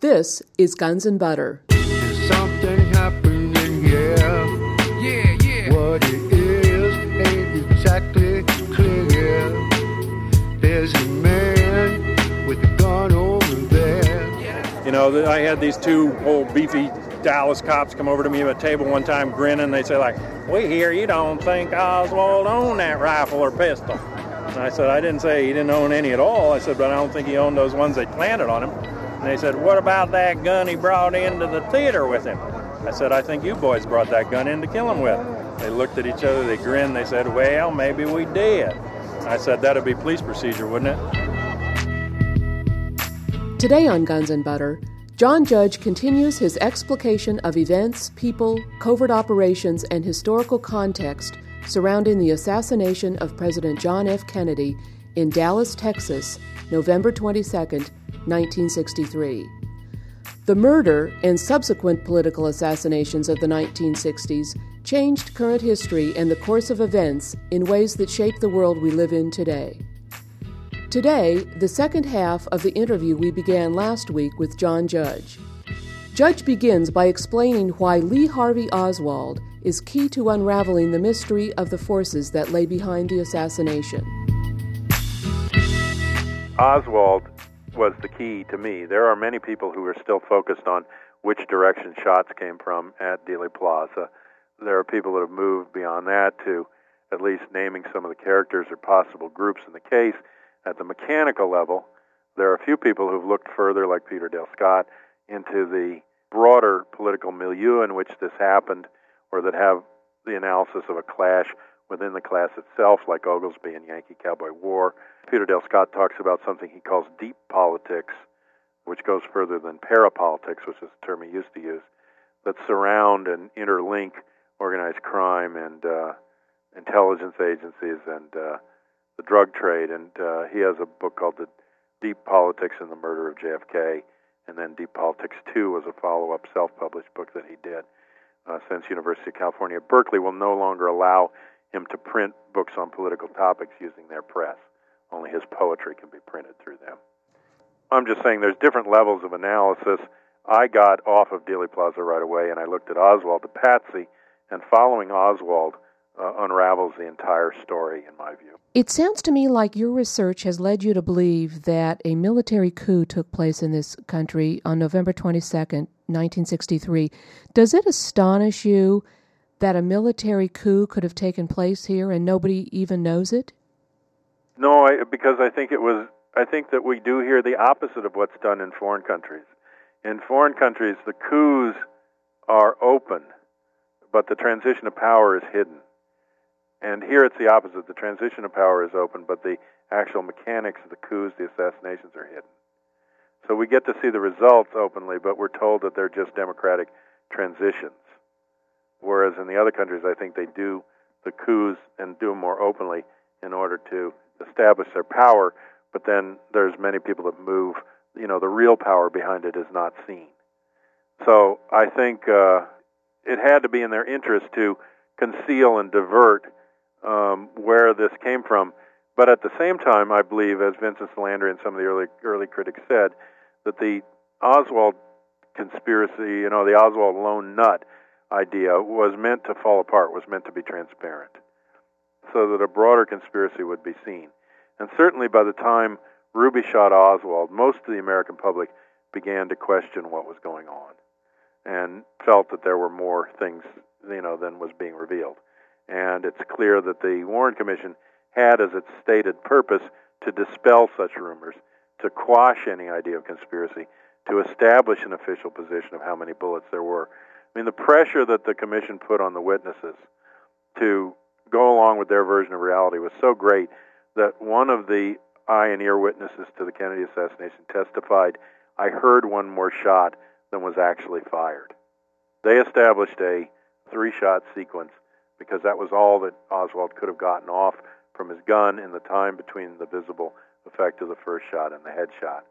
This is Guns and Butter. Something happening, yeah. Yeah, yeah. What it is ain't exactly clear. There's a man with a gun over there. You know, I had these two old beefy Dallas cops come over to me at a table one time grinning. They say, like, we hear you don't think Oswald owned that rifle or pistol. And I said, I didn't say he didn't own any at all. I said, but I don't think he owned those ones they planted on him. And they said, what about that gun he brought into the theater with him? I said, I think you boys brought that gun in to kill him with. They looked at each other, they grinned, they said, well, maybe we did. I said, that'd be police procedure, wouldn't it? Today on Guns and Butter, John Judge continues his explication of events, people, covert operations, and historical context surrounding the assassination of President John F. Kennedy in Dallas, Texas, November 22, 1963. The murder and subsequent political assassinations of the 1960s changed current history and the course of events in ways that shape the world we live in today. Today, the second half of the interview we began last week with John Judge. Judge begins by explaining why Lee Harvey Oswald is key to unraveling the mystery of the forces that lay behind the assassination. Oswald was the key to me. There are many people who are still focused on which direction shots came from at Dealey Plaza. There are people that have moved beyond that to at least naming some of the characters or possible groups in the case. At the mechanical level, there are a few people who've looked further, like Peter Dale Scott, into the broader political milieu in which this happened, or that have the analysis of a clash within the class itself, like Oglesby and Yankee Cowboy War. Peter Dale Scott talks about something he calls deep politics, which goes further than parapolitics, which is a term he used to use, that surround and interlink organized crime and uh, intelligence agencies and uh, the drug trade. And uh, he has a book called The Deep Politics and the Murder of JFK. And then Deep Politics 2 was a follow up self published book that he did. Uh, since University of California Berkeley will no longer allow him to print books on political topics using their press. Only his poetry can be printed through them. I'm just saying there's different levels of analysis. I got off of Dealey Plaza right away and I looked at Oswald the Patsy, and following Oswald uh, unravels the entire story, in my view. It sounds to me like your research has led you to believe that a military coup took place in this country on November 22nd, 1963. Does it astonish you that a military coup could have taken place here and nobody even knows it? No, I, because I think it was. I think that we do hear the opposite of what's done in foreign countries. In foreign countries, the coups are open, but the transition of power is hidden. And here it's the opposite. The transition of power is open, but the actual mechanics of the coups, the assassinations, are hidden. So we get to see the results openly, but we're told that they're just democratic transitions. Whereas in the other countries, I think they do the coups and do them more openly in order to establish their power. But then there's many people that move. You know, the real power behind it is not seen. So I think uh, it had to be in their interest to conceal and divert um, where this came from. But at the same time, I believe, as Vincent Salandria and some of the early early critics said, that the Oswald conspiracy, you know, the Oswald lone nut idea was meant to fall apart, was meant to be transparent, so that a broader conspiracy would be seen. And certainly by the time Ruby shot Oswald, most of the American public began to question what was going on and felt that there were more things, you know, than was being revealed. And it's clear that the Warren Commission had as its stated purpose to dispel such rumors, to quash any idea of conspiracy, to establish an official position of how many bullets there were. I mean, the pressure that the commission put on the witnesses to go along with their version of reality was so great that one of the eye and ear witnesses to the Kennedy assassination testified, I heard one more shot than was actually fired. They established a three shot sequence because that was all that Oswald could have gotten off from his gun in the time between the visible effect of the first shot and the headshot.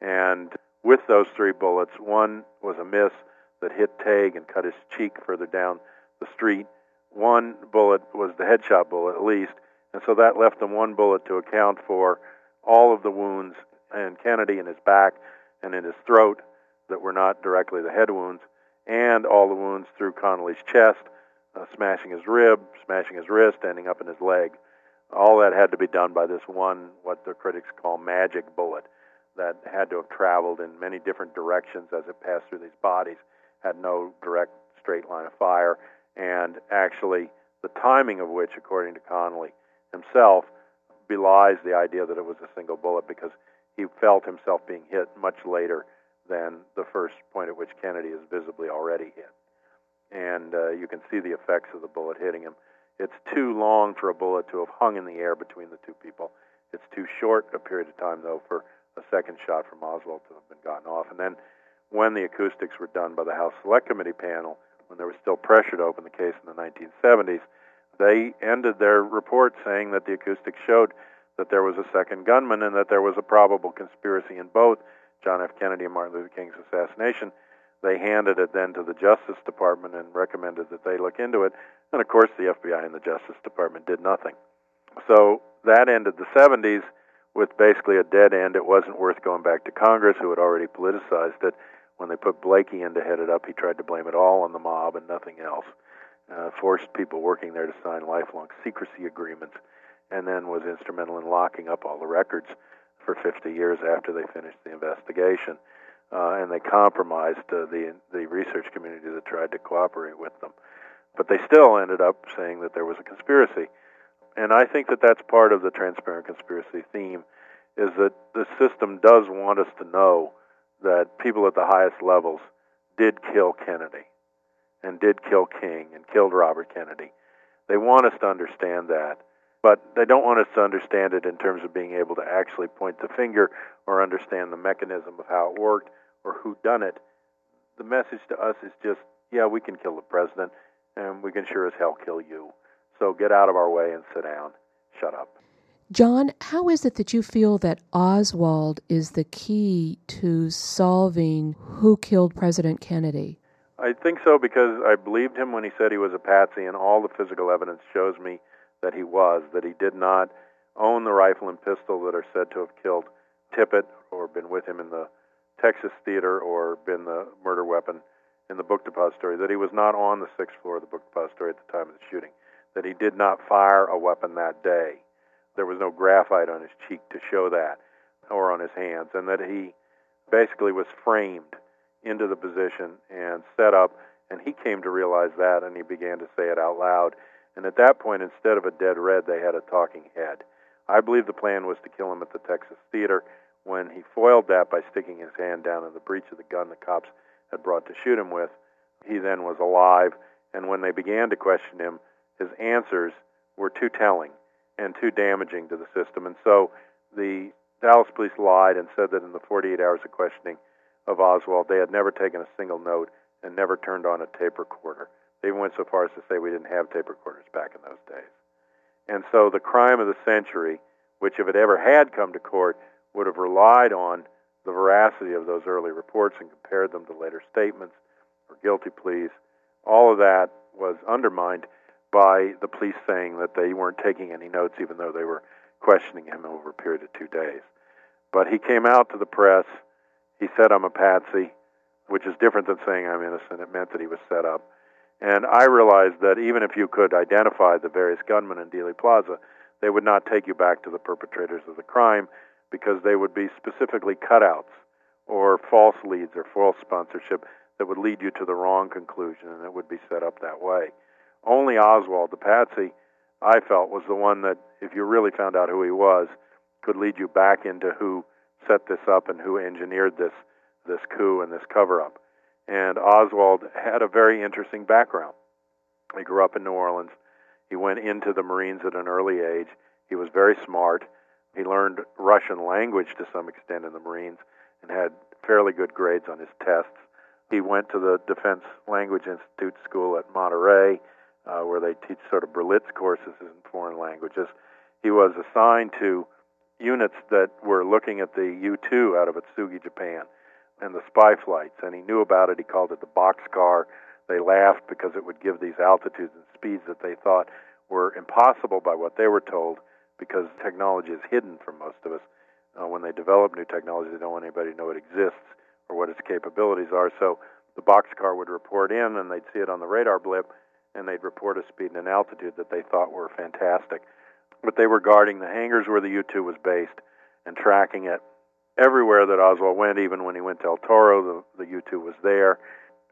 And with those three bullets, one was a miss that hit Tague and cut his cheek further down the street. One bullet was the headshot bullet, at least, and so that left them one bullet to account for all of the wounds in Kennedy in his back and in his throat that were not directly the head wounds, and all the wounds through Connally's chest, uh, smashing his rib, smashing his wrist, ending up in his leg. All that had to be done by this one, what the critics call magic bullet, that had to have traveled in many different directions as it passed through these bodies, had no direct straight line of fire, and actually the timing of which, according to Connally himself, belies the idea that it was a single bullet because he felt himself being hit much later than the first point at which Kennedy is visibly already hit. And uh, you can see the effects of the bullet hitting him. It's too long for a bullet to have hung in the air between the two people. It's too short a period of time, though, for a second shot from Oswald to have been gotten off. And then when the acoustics were done by the House Select Committee panel, when there was still pressure to open the case in the 1970s, they ended their report saying that the acoustics showed that there was a second gunman and that there was a probable conspiracy in both John F. Kennedy and Martin Luther King's assassination. They handed it then to the Justice Department and recommended that they look into it. And of course, the FBI and the Justice Department did nothing. So that ended the 70s with basically a dead end. It wasn't worth going back to Congress, who had already politicized it. When they put Blakey in to head it up, he tried to blame it all on the mob and nothing else. Uh, forced people working there to sign lifelong secrecy agreements and then was instrumental in locking up all the records for 50 years after they finished the investigation. Uh, and they compromised uh, the the research community that tried to cooperate with them. But they still ended up saying that there was a conspiracy. And I think that that's part of the transparent conspiracy theme is that the system does want us to know that people at the highest levels did kill Kennedy and did kill King and killed Robert Kennedy. They want us to understand that but they don't want us to understand it in terms of being able to actually point the finger or understand the mechanism of how it worked or who done it. The message to us is just, yeah, we can kill the president, and we can sure as hell kill you. So get out of our way and sit down. Shut up. John, how is it that you feel that Oswald is the key to solving who killed President Kennedy? I think so because I believed him when he said he was a patsy, and all the physical evidence shows me that he was, that he did not own the rifle and pistol that are said to have killed Tippit or been with him in the Texas theater or been the murder weapon in the book depository, that he was not on the sixth floor of the book depository at the time of the shooting, that he did not fire a weapon that day. There was no graphite on his cheek to show that or on his hands, and that he basically was framed into the position and set up, and he came to realize that and he began to say it out loud and at that point, instead of a dead red, they had a talking head. I believe the plan was to kill him at the Texas Theater. When he foiled that by sticking his hand down in the breech of the gun the cops had brought to shoot him with, he then was alive. And when they began to question him, his answers were too telling and too damaging to the system. And so the Dallas police lied and said that in the 48 hours of questioning of Oswald, they had never taken a single note and never turned on a tape recorder. They even went so far as to say we didn't have tape recorders back in those days. And so the crime of the century, which if it ever had come to court, would have relied on the veracity of those early reports and compared them to later statements or guilty pleas. All of that was undermined by the police saying that they weren't taking any notes, even though they were questioning him over a period of two days. But he came out to the press. He said, I'm a patsy, which is different than saying I'm innocent. It meant that he was set up. And I realized that even if you could identify the various gunmen in Dealey Plaza, they would not take you back to the perpetrators of the crime because they would be specifically cutouts or false leads or false sponsorship that would lead you to the wrong conclusion, and it would be set up that way. Only Oswald, the patsy, I felt was the one that, if you really found out who he was, could lead you back into who set this up and who engineered this this coup and this cover up. And Oswald had a very interesting background. He grew up in New Orleans. He went into the Marines at an early age. He was very smart. He learned Russian language to some extent in the Marines and had fairly good grades on his tests. He went to the Defense Language Institute School at Monterey, uh, where they teach sort of Berlitz courses in foreign languages. He was assigned to units that were looking at the U 2 out of Atsugi, Japan and the spy flights, and he knew about it. He called it the boxcar. They laughed because it would give these altitudes and speeds that they thought were impossible by what they were told because technology is hidden from most of us. Uh, when they develop new technology, they don't want anybody to know it exists or what its capabilities are. So the boxcar would report in, and they'd see it on the radar blip, and they'd report a speed and an altitude that they thought were fantastic. But they were guarding the hangars where the U 2 was based and tracking it everywhere that Oswald went, even when he went to El Toro, the, the U 2 was there.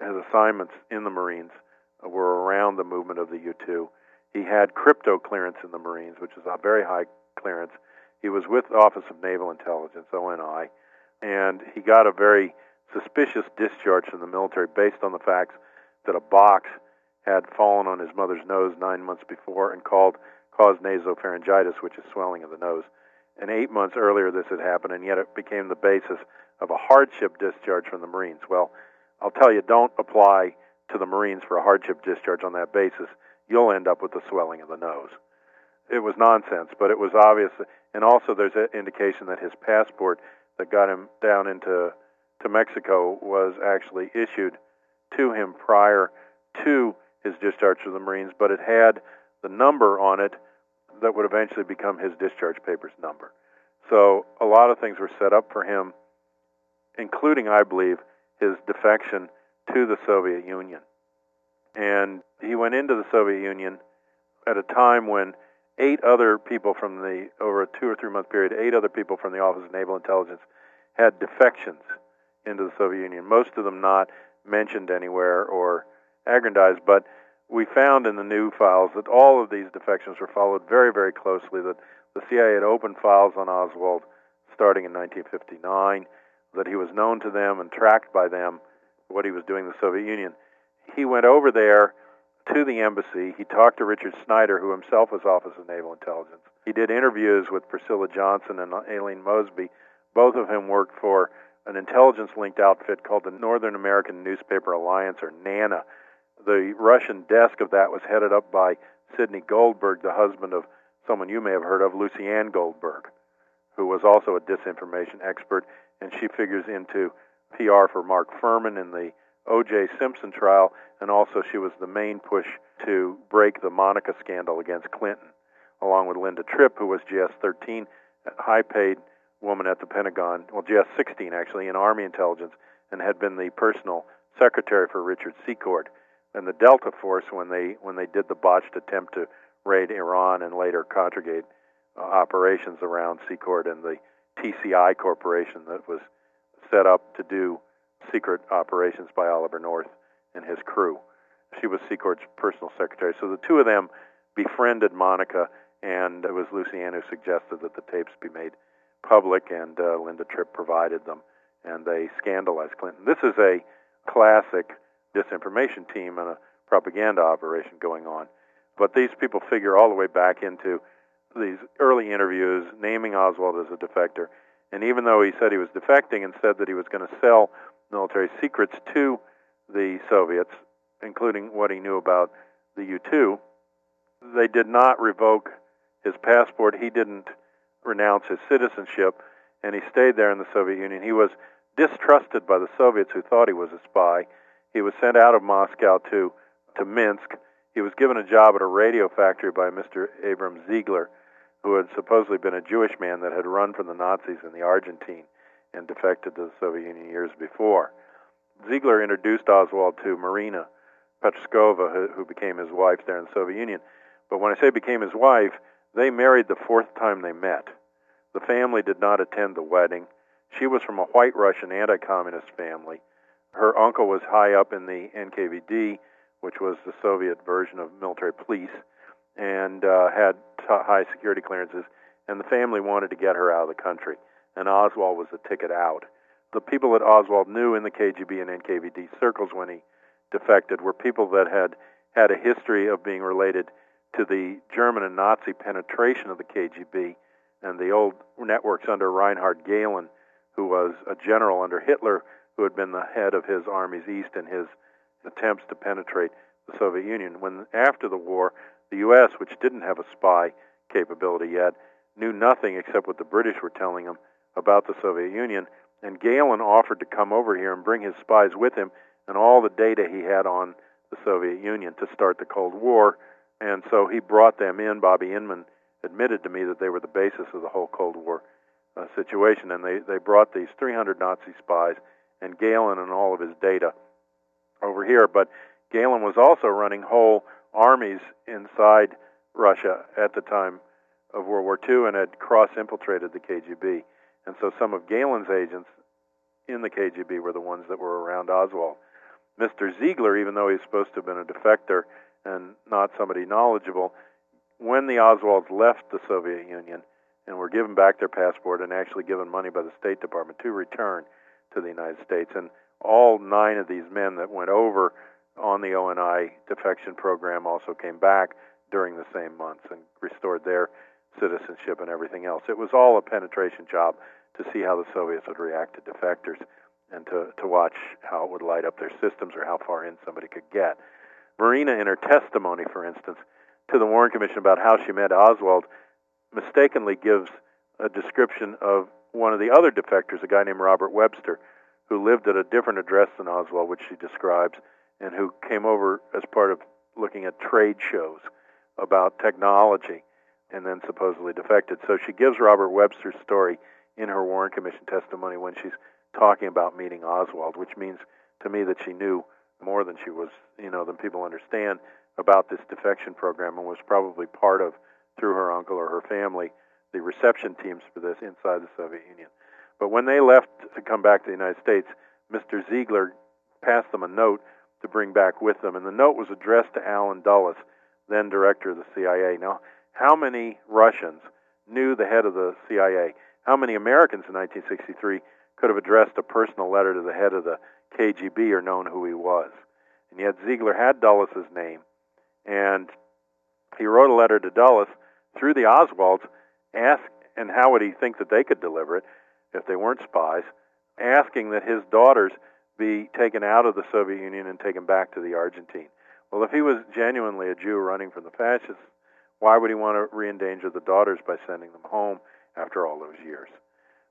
His assignments in the Marines were around the movement of the U 2. He had crypto clearance in the Marines, which is a very high clearance. He was with the Office of Naval Intelligence, ONI, and he got a very suspicious discharge from the military based on the facts that a box had fallen on his mother's nose nine months before and called caused nasopharyngitis, which is swelling of the nose. And eight months earlier, this had happened, and yet it became the basis of a hardship discharge from the Marines. Well, I'll tell you, don't apply to the Marines for a hardship discharge on that basis. You'll end up with the swelling of the nose. It was nonsense, but it was obvious. And also, there's an indication that his passport that got him down into to Mexico was actually issued to him prior to his discharge from the Marines, but it had the number on it that would eventually become his discharge papers number. So a lot of things were set up for him, including, I believe, his defection to the Soviet Union. And he went into the Soviet Union at a time when eight other people from the, over a two or three month period, eight other people from the Office of Naval Intelligence had defections into the Soviet Union, most of them not mentioned anywhere or aggrandized, but we found in the new files that all of these defections were followed very, very closely, that the CIA had opened files on Oswald starting in 1959, that he was known to them and tracked by them what he was doing in the Soviet Union. He went over there to the embassy. He talked to Richard Snyder, who himself was Office of Naval Intelligence. He did interviews with Priscilla Johnson and Aline Mosby. Both of whom worked for an intelligence linked outfit called the Northern American Newspaper Alliance, or NANA. The Russian desk of that was headed up by Sidney Goldberg, the husband of someone you may have heard of, Lucianne Goldberg, who was also a disinformation expert, and she figures into PR for Mark Fuhrman in the O.J. Simpson trial, and also she was the main push to break the Monica scandal against Clinton, along with Linda Tripp, who was GS 13, a high paid woman at the Pentagon, well, GS 16 actually, in Army intelligence, and had been the personal secretary for Richard Secord and the Delta Force when they when they did the botched attempt to raid Iran and later Contragate uh, operations around Secord and the TCI Corporation that was set up to do secret operations by Oliver North and his crew. She was Secord's personal secretary. So the two of them befriended Monica, and it was Lucianne who suggested that the tapes be made public, and uh, Linda Tripp provided them, and they scandalized Clinton. This is a classic disinformation team and a propaganda operation going on. But these people figure all the way back into these early interviews naming Oswald as a defector. And even though he said he was defecting and said that he was going to sell military secrets to the Soviets, including what he knew about the U 2, they did not revoke his passport. He didn't renounce his citizenship, and he stayed there in the Soviet Union. He was distrusted by the Soviets who thought he was a spy. He was sent out of Moscow to, to Minsk. He was given a job at a radio factory by Mr. Abram Ziegler, who had supposedly been a Jewish man that had run from the Nazis in the Argentine and defected to the Soviet Union years before. Ziegler introduced Oswald to Marina Petruskova, who, became his wife there in the Soviet Union. But when I say became his wife, they married the fourth time they met. The family did not attend the wedding. She was from a white Russian anti communist family. Her uncle was high up in the NKVD, which was the Soviet version of military police, and uh, had t- high security clearances. And the family wanted to get her out of the country. And Oswald was the ticket out. The people that Oswald knew in the KGB and NKVD circles when he defected were people that had had a history of being related to the German and Nazi penetration of the KGB and the old networks under Reinhard Gehlen, who was a general under Hitler, who had been the head of his armies east in his attempts to penetrate the Soviet Union. When after the war, the U.S., which didn't have a spy capability yet, knew nothing except what the British were telling him about the Soviet Union, and Gehlen offered to come over here and bring his spies with him and all the data he had on the Soviet Union to start the Cold War and so he brought them in. Bobby Inman admitted to me that they were the basis of the whole Cold War uh, situation, and they they brought these 300 Nazi spies and Gehlen and all of his data over here. But Gehlen was also running whole armies inside Russia at the time of World War II and had cross infiltrated the KGB. And so some of Gehlen's agents in the KGB were the ones that were around Oswald. Mr. Ziegler, even though he's supposed to have been a defector and not somebody knowledgeable, when the Oswalds left the Soviet Union and were given back their passport and actually given money by the State Department to return to the United States, and all nine of these men that went over on the ONI defection program also came back during the same months and restored their citizenship and everything else. It was all a penetration job to see how the Soviets would react to defectors and to, to watch how it would light up their systems or how far in somebody could get. Marina, in her testimony, for instance, to the Warren Commission about how she met Oswald, mistakenly gives a description of one of the other defectors, a guy named Robert Webster, who lived at a different address than Oswald, which she describes, and who came over as part of looking at trade shows about technology and then supposedly defected. So she gives Robert Webster's story in her Warren Commission testimony when she's talking about meeting Oswald, which means to me that she knew more than she was, you know, than people understand about this defection program and was probably part of, through her uncle or her family, the reception teams for this inside the Soviet Union. But when they left to come back to the United States, Mr. Ziegler passed them a note to bring back with them, and the note was addressed to Allen Dulles, then director of the CIA. Now, how many Russians knew the head of the CIA? How many Americans in 1963 could have addressed a personal letter to the head of the KGB or known who he was? And yet Ziegler had Dulles' name, and he wrote a letter to Dulles through the Oswalds, ask, and how would he think that they could deliver it if they weren't spies, asking that his daughters be taken out of the Soviet Union and taken back to the Argentine. Well, if he was genuinely a Jew running from the fascists, why would he want to re-endanger the daughters by sending them home after all those years?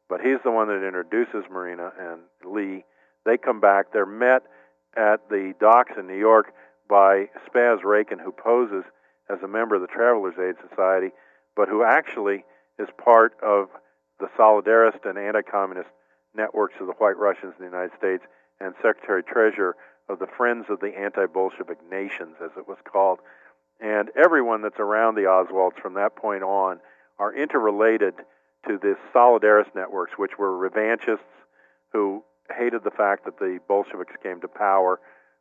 But he's the one that introduces Marina and Lee. They come back. They're met at the docks in New York by Spaz Raikin, who poses as a member of the Travelers Aid Society, but who actually is part of the Solidarist and anti-communist networks of the White Russians in the United States and Secretary Treasurer of the Friends of the Anti-Bolshevik Nations, as it was called. And everyone that's around the Oswalds from that point on are interrelated to this Solidarist networks, which were revanchists who hated the fact that the Bolsheviks came to power.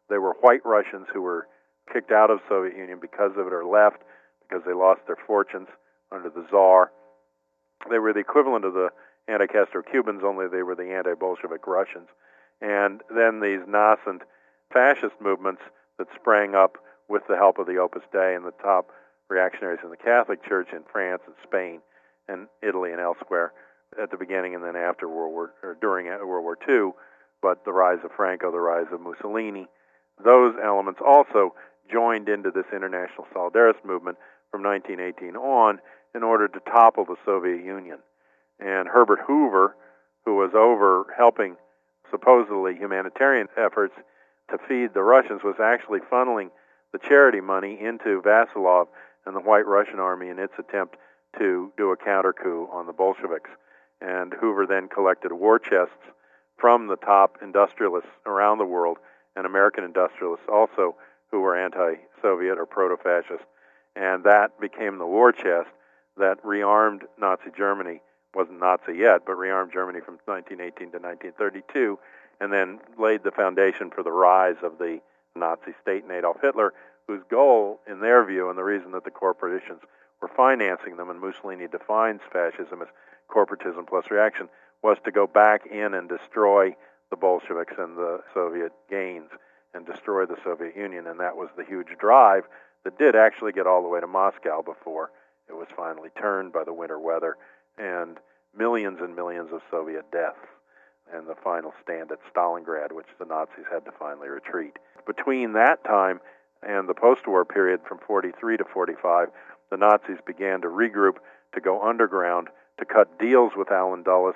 They were white Russians who were kicked out of Soviet Union because of it or left because they lost their fortunes under the Czar. They were the equivalent of the anti-Castro Cubans, only they were the anti-Bolshevik Russians. And then these nascent fascist movements that sprang up with the help of the Opus Dei and the top reactionaries in the Catholic Church in France and Spain and Italy and elsewhere at the beginning and then after World War or during uh, World War II, but the rise of Franco, the rise of Mussolini, those elements also joined into this international solidarist movement from 1918 on in order to topple the Soviet Union. And Herbert Hoover, who was over helping supposedly humanitarian efforts to feed the Russians, was actually funneling the charity money into Vasilov and the White Russian Army in its attempt to do a counter coup on the Bolsheviks. And Hoover then collected war chests from the top industrialists around the world and American industrialists also who were anti Soviet or proto fascist. And that became the war chest that rearmed Nazi Germany wasn't Nazi yet, but rearmed Germany from 1918 to 1932, and then laid the foundation for the rise of the Nazi state and Adolf Hitler, whose goal, in their view, and the reason that the corporations were financing them, and Mussolini defines fascism as corporatism plus reaction, was to go back in and destroy the Bolsheviks and the Soviet gains and destroy the Soviet Union, and that was the huge drive that did actually get all the way to Moscow before it was finally turned by the winter weather and millions and millions of Soviet deaths and the final stand at Stalingrad, which the Nazis had to finally retreat. Between that time and the post war period from 43 to 45, the Nazis began to regroup, to go underground, to cut deals with Allen Dulles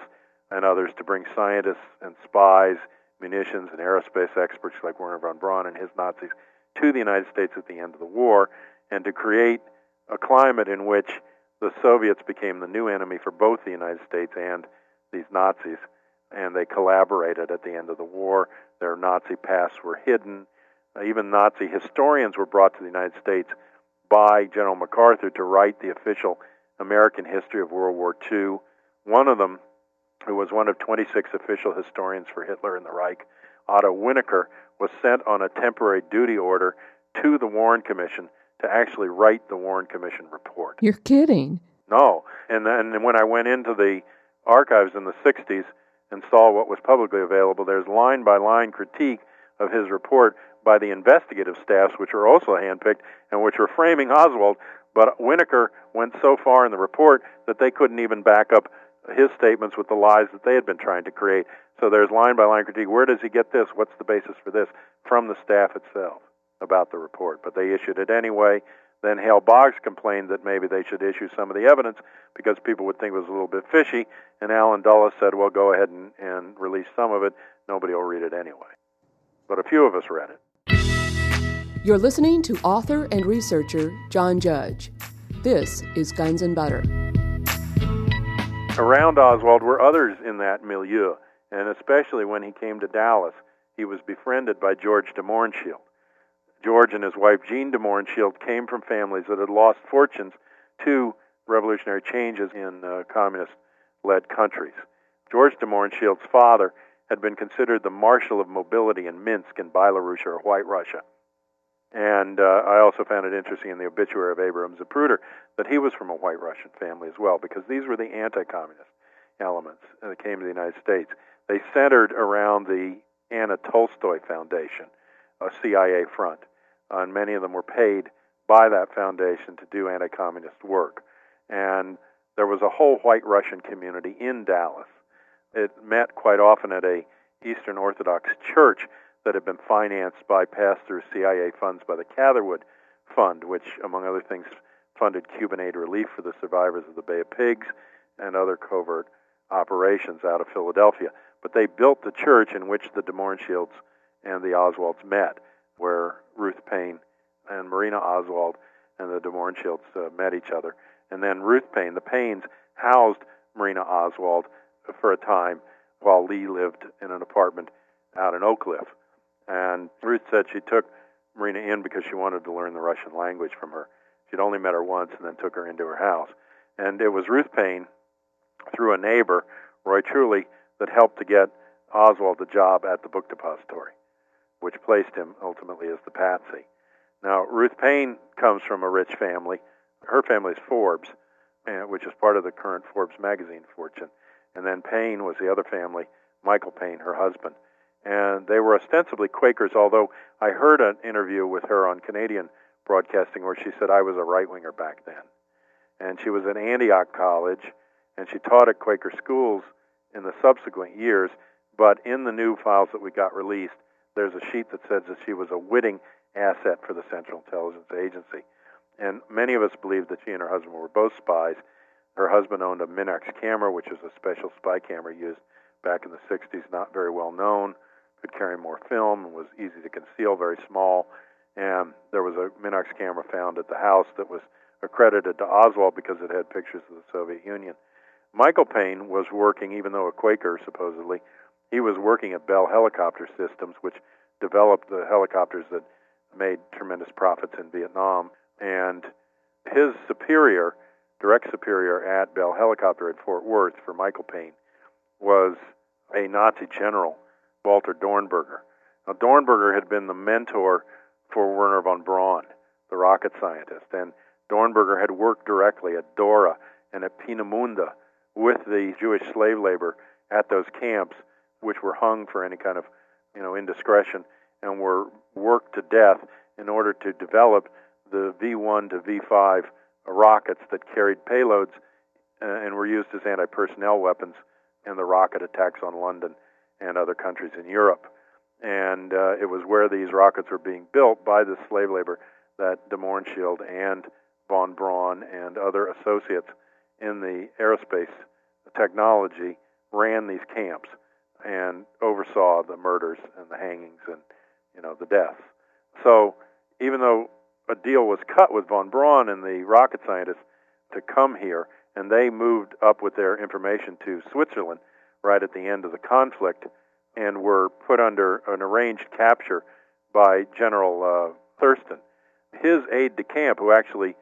and others to bring scientists and spies, munitions, and aerospace experts like Wernher von Braun and his Nazis to the United States at the end of the war, and to create a climate in which the Soviets became the new enemy for both the United States and these Nazis and they collaborated at the end of the war. Their Nazi pasts were hidden. Even Nazi historians were brought to the United States by General MacArthur to write the official American history of World War II. One of them, who was one of 26 official historians for Hitler and the Reich, Otto Winnacker, was sent on a temporary duty order to the Warren Commission to actually write the Warren Commission report. You're kidding. No. And then when I went into the archives in the 60s and saw what was publicly available, there's line by line critique of his report by the investigative staffs, which were also handpicked and which were framing Oswald. But Winnacker went so far in the report that they couldn't even back up his statements with the lies that they had been trying to create. So there's line by line critique. Where does he get this? What's the basis for this? From the staff itself about the report. But they issued it anyway. Then Hale Boggs complained that maybe they should issue some of the evidence because people would think it was a little bit fishy. And Allen Dulles said, well, go ahead and, and release some of it. Nobody will read it anyway. But a few of us read it. You're listening to author and researcher John Judge. This is Guns and Butter. Around Oswald were others in that milieu, and especially when he came to Dallas, he was befriended by George de Mohrenschildt. George and his wife Jean de Mohrenschildt came from families that had lost fortunes to revolutionary changes in uh, communist led countries. George de Mohrenschildt's father had been considered the marshal of mobility in Minsk in Belarus or White Russia. And uh, I also found it interesting in the obituary of Abraham Zapruder that he was from a white Russian family as well, because these were the anti communist elements that came to the United States. They centered around the Anna Tolstoy Foundation, a CIA front and many of them were paid by that foundation to do anti communist work. And there was a whole white Russian community in Dallas. It met quite often at a Eastern Orthodox church that had been financed by pass through CIA funds by the Catherwood Fund, which, among other things, funded Cuban aid relief for the survivors of the Bay of Pigs and other covert operations out of Philadelphia. But they built the church in which the de Mohrenschildts and the Oswalds met where Ruth Paine and Marina Oswald and the de Mohrenschildts uh, met each other. And then Ruth Paine, the Paines, housed Marina Oswald for a time while Lee lived in an apartment out in Oak Cliff. And Ruth said she took Marina in because she wanted to learn the Russian language from her. She'd only met her once and then took her into her house. And it was Ruth Paine, through a neighbor, Roy Truly, that helped to get Oswald the job at the book depository which placed him ultimately as the patsy. Now, Ruth Paine comes from a rich family. Her family is Forbes, eh, which is part of the current Forbes magazine fortune. And then Paine was the other family, Michael Paine, her husband. And they were ostensibly Quakers, although I heard an interview with her on Canadian broadcasting where she said I was a right winger back then. And she was at Antioch College, and she taught at Quaker schools in the subsequent years. But in the new files that we got released, there's a sheet that says that she was a witting asset for the Central Intelligence Agency. And many of us believe that she and her husband were both spies. Her husband owned a Minox camera, which was a special spy camera used back in the 60s, not very well known, could carry more film, was easy to conceal, very small. And there was a Minox camera found at the house that was accredited to Oswald because it had pictures of the Soviet Union. Michael Paine was working, even though a Quaker supposedly, he was working at Bell Helicopter Systems, which developed the helicopters that made tremendous profits in Vietnam. And his superior, direct superior at Bell Helicopter at Fort Worth for Michael Paine, was a Nazi general, Walter Dornberger. Now, Dornberger had been the mentor for Wernher von Braun, the rocket scientist, and Dornberger had worked directly at Dora and at Peenemünde with the Jewish slave labor at those camps which were hung for any kind of you know indiscretion and were worked to death in order to develop the V1 to V5 rockets that carried payloads uh, and were used as anti-personnel weapons in the rocket attacks on London and other countries in Europe. And uh, it was where these rockets were being built by the slave labor that de Mohrenschildt and von Braun and other associates in the aerospace technology ran these camps and oversaw the murders and the hangings and you know the deaths. So even though a deal was cut with von Braun and the rocket scientists to come here, and they moved up with their information to Switzerland, right at the end of the conflict and were put under an arranged capture by General uh, Thurston. His aide de camp, who actually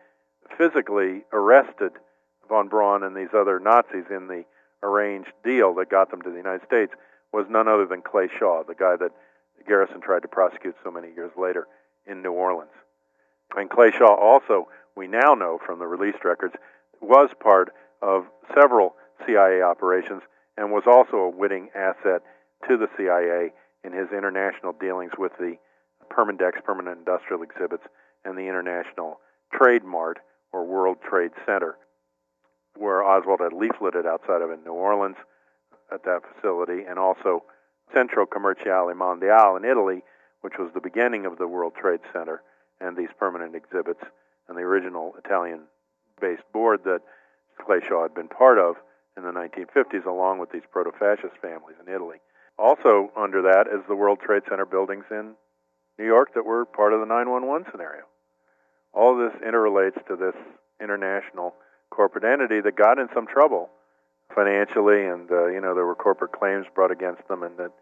physically arrested von Braun and these other Nazis in the arranged deal that got them to the United States, was none other than Clay Shaw, the guy that Garrison tried to prosecute so many years later in New Orleans. And Clay Shaw also, we now know from the released records, was part of several CIA operations and was also a witting asset to the CIA in his international dealings with the Permindex Permanent Industrial Exhibits and the International Trade Mart or World Trade Center, where Oswald had leafleted outside of in New Orleans at that facility, and also Centro Commerciale Mondiale in Italy, which was the beginning of the World Trade Center and these permanent exhibits, and the original Italian based board that Clay Shaw had been part of in the 1950s, along with these proto fascist families in Italy. Also, under that is the World Trade Center buildings in New York that were part of the 911 scenario. All this interrelates to this international corporate entity that got in some trouble financially, and uh, you know there were corporate claims brought against them, and that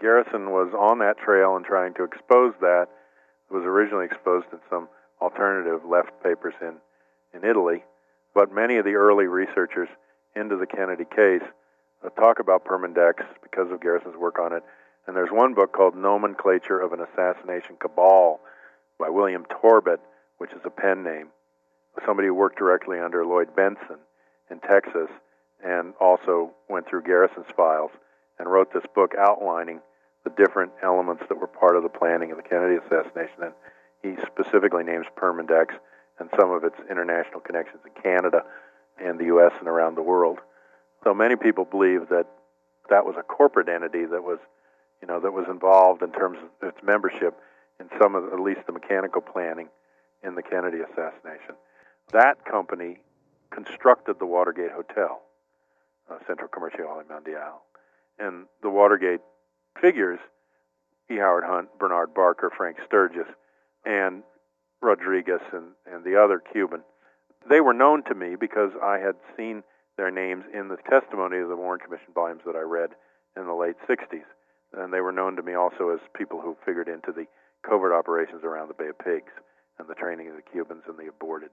Garrison was on that trail and trying to expose that. It was originally exposed in some alternative left papers in in Italy, but many of the early researchers into the Kennedy case uh, talk about Permindex because of Garrison's work on it. And there's one book called Nomenclature of an Assassination Cabal by William Torbitt, which is a pen name, somebody who worked directly under Lloyd Bentsen in Texas and also went through Garrison's files and wrote this book outlining the different elements that were part of the planning of the Kennedy assassination. And he specifically names Permindex and some of its international connections in Canada and the U.S. and around the world. So many people believe that that was a corporate entity that was, you know, that was involved in terms of its membership in some of at least the mechanical planning in the Kennedy assassination. That company constructed the Watergate Hotel, uh, Centro Commerciale Mondiale, and the Watergate figures, E. Howard Hunt, Bernard Barker, Frank Sturgis, and Rodriguez and, and the other Cuban they were known to me because I had seen their names in the testimony of the Warren Commission volumes that I read in the late 60s. And they were known to me also as people who figured into the covert operations around the Bay of Pigs and the training of the Cubans and the aborted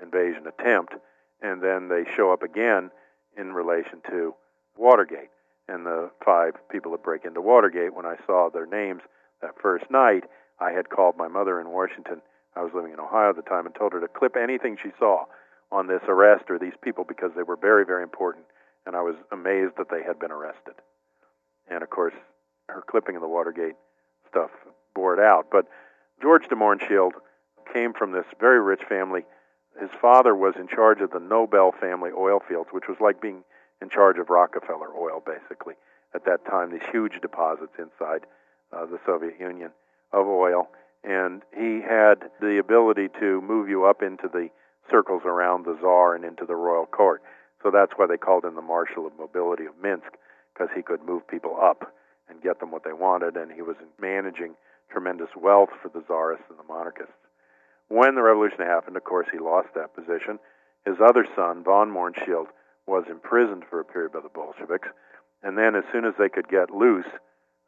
invasion attempt. And then they show up again in relation to Watergate and the five people that break into Watergate. When I saw their names that first night, I had called my mother in Washington I was living in Ohio at the time and told her to clip anything she saw on this arrest or these people because they were very, very important. And I was amazed that they had been arrested. And of course, her clipping of the Watergate stuff bore it out. But George de Mohrenschildt came from this very rich family. His father was in charge of the Nobel family oil fields, which was like being in charge of Rockefeller oil, basically, at that time, these huge deposits inside uh, the Soviet Union of oil and he had the ability to move you up into the circles around the czar and into the royal court. So that's why they called him the Marshal of Mobility of Minsk, because he could move people up and get them what they wanted, and he was managing tremendous wealth for the czarists and the monarchists. When the revolution happened, of course, he lost that position. His other son, von Mohrenschildt, was imprisoned for a period by the Bolsheviks, and then as soon as they could get loose,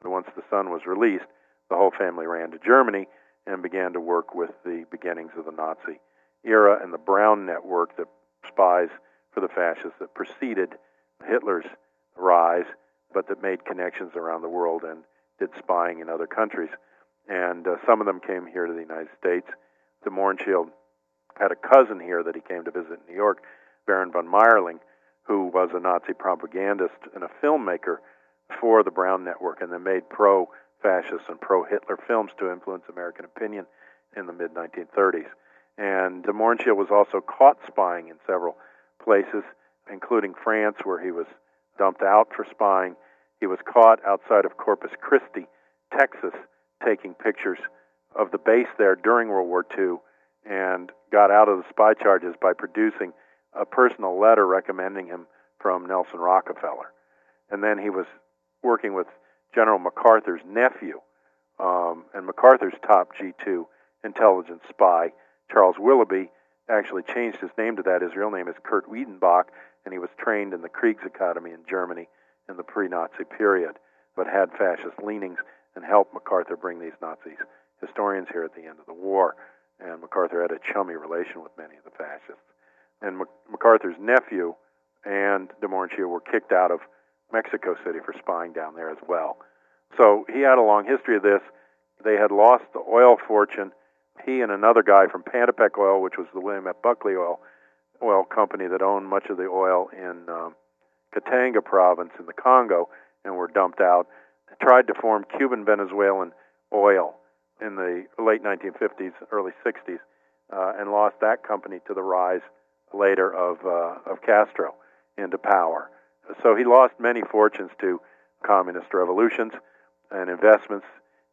once the son was released, the whole family ran to Germany and began to work with the beginnings of the Nazi era and the Brown network that spies for the fascists that preceded Hitler's rise, but that made connections around the world and did spying in other countries. And uh, some of them came here to the United States. De Mohrenschildt had a cousin here that he came to visit in New York, Baron von Meierling, who was a Nazi propagandist and a filmmaker for the Brown Network, and then made pro fascist and pro Hitler films to influence American opinion in the mid 1930s. And de Mohrenschildt was also caught spying in several places, including France, where he was dumped out for spying. He was caught outside of Corpus Christi, Texas, taking pictures of the base there during World War II and got out of the spy charges by producing a personal letter recommending him from Nelson Rockefeller. And then he was working with General MacArthur's nephew, um, and MacArthur's top G2 intelligence spy, Charles Willoughby, actually changed his name to that. His real name is Kurt Wiedenbach, and he was trained in the Kriegsakademie in Germany in the pre-Nazi period, but had fascist leanings and helped MacArthur bring these Nazi historians here at the end of the war. And MacArthur had a chummy relation with many of the fascists. And MacArthur's nephew and de Mohrenschildt were kicked out of Mexico City for spying down there as well. So he had a long history of this. They had lost the oil fortune. He and another guy from Pantepec Oil, which was the William F. Buckley Oil oil company that owned much of the oil in um, Katanga province in the Congo and were dumped out, tried to form Cuban Venezuelan oil in the late 1950s, early 60s, uh, and lost that company to the rise later of uh, of Castro into power. So he lost many fortunes to communist revolutions and investments.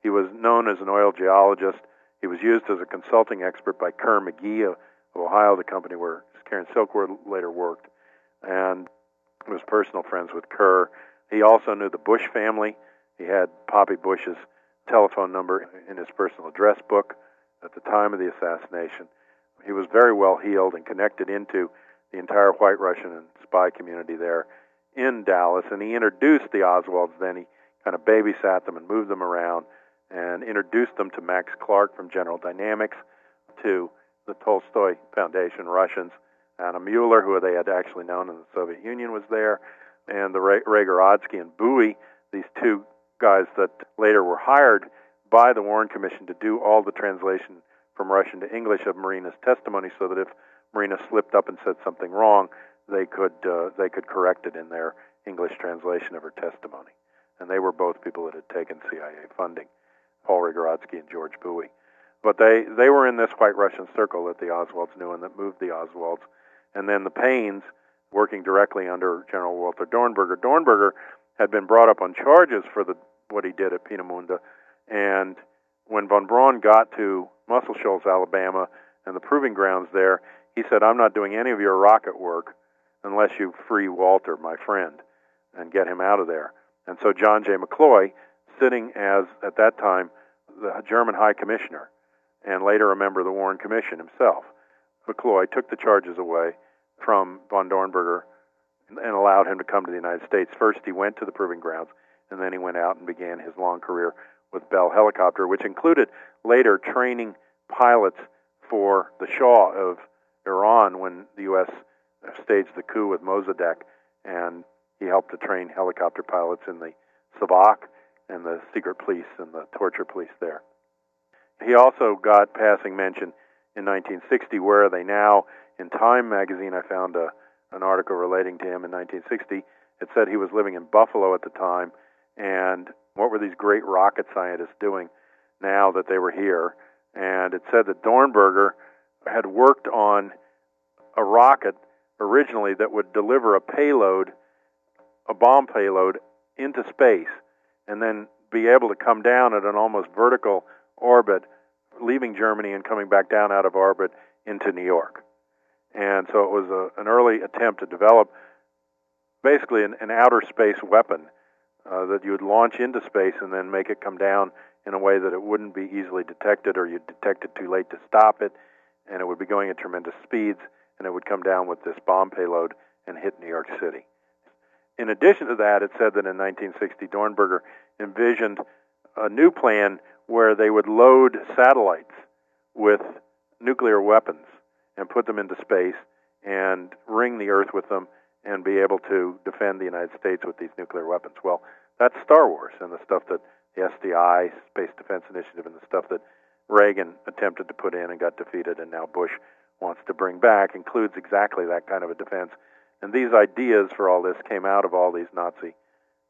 He was known as an oil geologist. He was used as a consulting expert by Kerr McGee of Ohio, the company where Karen Silkwood later worked, and was personal friends with Kerr. He also knew the Bush family. He had Poppy Bush's telephone number in his personal address book at the time of the assassination. He was very well heeled and connected into the entire White Russian and spy community there in Dallas, and he introduced the Oswalds. Then he kind of babysat them and moved them around, and introduced them to Max Clark from General Dynamics, to the Tolstoy Foundation Russians. Anna Mueller, who they had actually known in the Soviet Union, was there, and the Ray and Bowie, these two guys that later were hired by the Warren Commission to do all the translation from Russian to English of Marina's testimony, so that if Marina slipped up and said something wrong, they could uh, they could correct it in their English translation of her testimony. And they were both people that had taken CIA funding, Paul Raigorodsky and George Bowie. But they they were in this white Russian circle that the Oswalds knew and that moved the Oswalds. And then the Paines, working directly under General Walter Dornberger. Dornberger had been brought up on charges for the what he did at Peenemünde, and when von Braun got to Muscle Shoals, Alabama, and the proving grounds there, he said, "I'm not doing any of your rocket work unless you free Walter, my friend, and get him out of there." And so John J. McCloy, sitting as at that time the German High Commissioner, and later a member of the Warren Commission himself, McCloy took the charges away from von Dornberger and allowed him to come to the United States. First, he went to the proving grounds, and then he went out and began his long career with Bell Helicopter, which included later training pilots for the Shah of Iran when the U.S. staged the coup with Mossadegh, and he helped to train helicopter pilots in the Savak and the secret police and the torture police there. He also got passing mention in 1960. Where are they now? In Time magazine, I found a, an article relating to him in 1960. It said he was living in Buffalo at the time, and what were these great rocket scientists doing now that they were here? And it said that Dornberger had worked on a rocket originally that would deliver a payload, a bomb payload, into space, and then be able to come down at an almost vertical orbit, leaving Germany and coming back down out of orbit into New York. And so it was a, an early attempt to develop basically an, an outer space weapon uh, that you would launch into space and then make it come down in a way that it wouldn't be easily detected or you'd detect it too late to stop it, and it would be going at tremendous speeds, and it would come down with this bomb payload and hit New York City. In addition to that, it said that in 1960, Dornberger envisioned a new plan where they would load satellites with nuclear weapons and put them into space and ring the Earth with them and be able to defend the United States with these nuclear weapons. Well, that's Star Wars and the stuff that the SDI, Space Defense Initiative, and the stuff that Reagan attempted to put in and got defeated, and now Bush wants to bring back, includes exactly that kind of a defense. And these ideas for all this came out of all these Nazi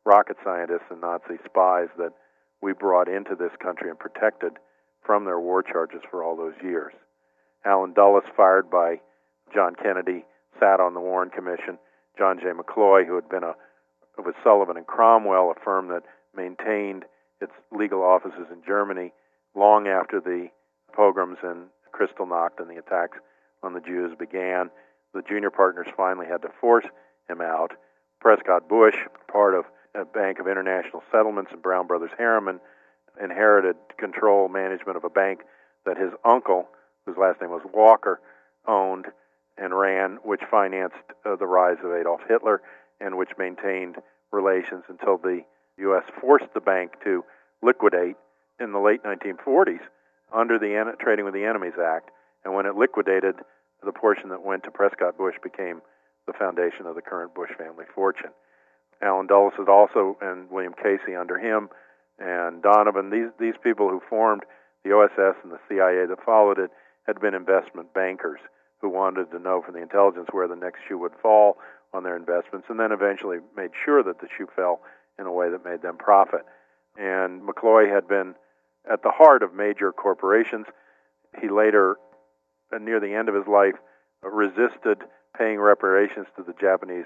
rocket scientists and Nazi spies that we brought into this country and protected from their war charges for all those years. Allen Dulles, fired by John Kennedy, sat on the Warren Commission. John J. McCloy, who had been a with Sullivan and Cromwell, a firm that maintained its legal offices in Germany long after the pogroms in Kristallnacht and the attacks on the Jews began. The junior partners finally had to force him out. Prescott Bush, part of a Bank of International Settlements and Brown Brothers Harriman, inherited control management of a bank that his uncle, whose last name was Walker, owned and ran, which financed uh, the rise of Adolf Hitler and which maintained relations until the U.S. forced the bank to liquidate in the late 1940s under the Trading with the Enemies Act. And when it liquidated, the portion that went to Prescott Bush became the foundation of the current Bush family fortune. Allen Dulles is also, and William Casey under him, and Donovan, these, these people who formed the OSS and the CIA that followed it had been investment bankers who wanted to know from the intelligence where the next shoe would fall on their investments, and then eventually made sure that the shoe fell in a way that made them profit. And McCloy had been at the heart of major corporations. He later, uh, near the end of his life, resisted paying reparations to the Japanese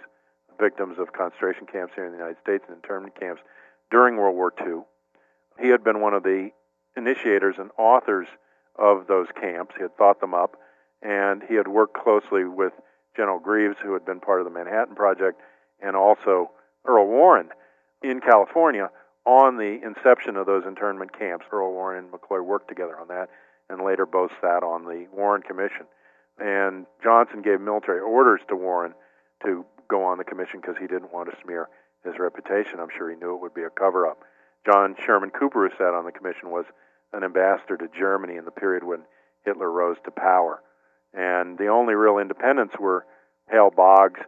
victims of concentration camps here in the United States and internment camps during World War II. He had been one of the initiators and authors of those camps. He had thought them up, and he had worked closely with General Groves, who had been part of the Manhattan Project, and also Earl Warren in California on the inception of those internment camps. Earl Warren and McCloy worked together on that, and later both sat on the Warren Commission. And Johnson gave military orders to Warren to go on the commission because he didn't want to smear his reputation. I'm sure he knew it would be a cover up. John Sherman Cooper, who sat on the commission, was an ambassador to Germany in the period when Hitler rose to power. And the only real independents were Hale Boggs,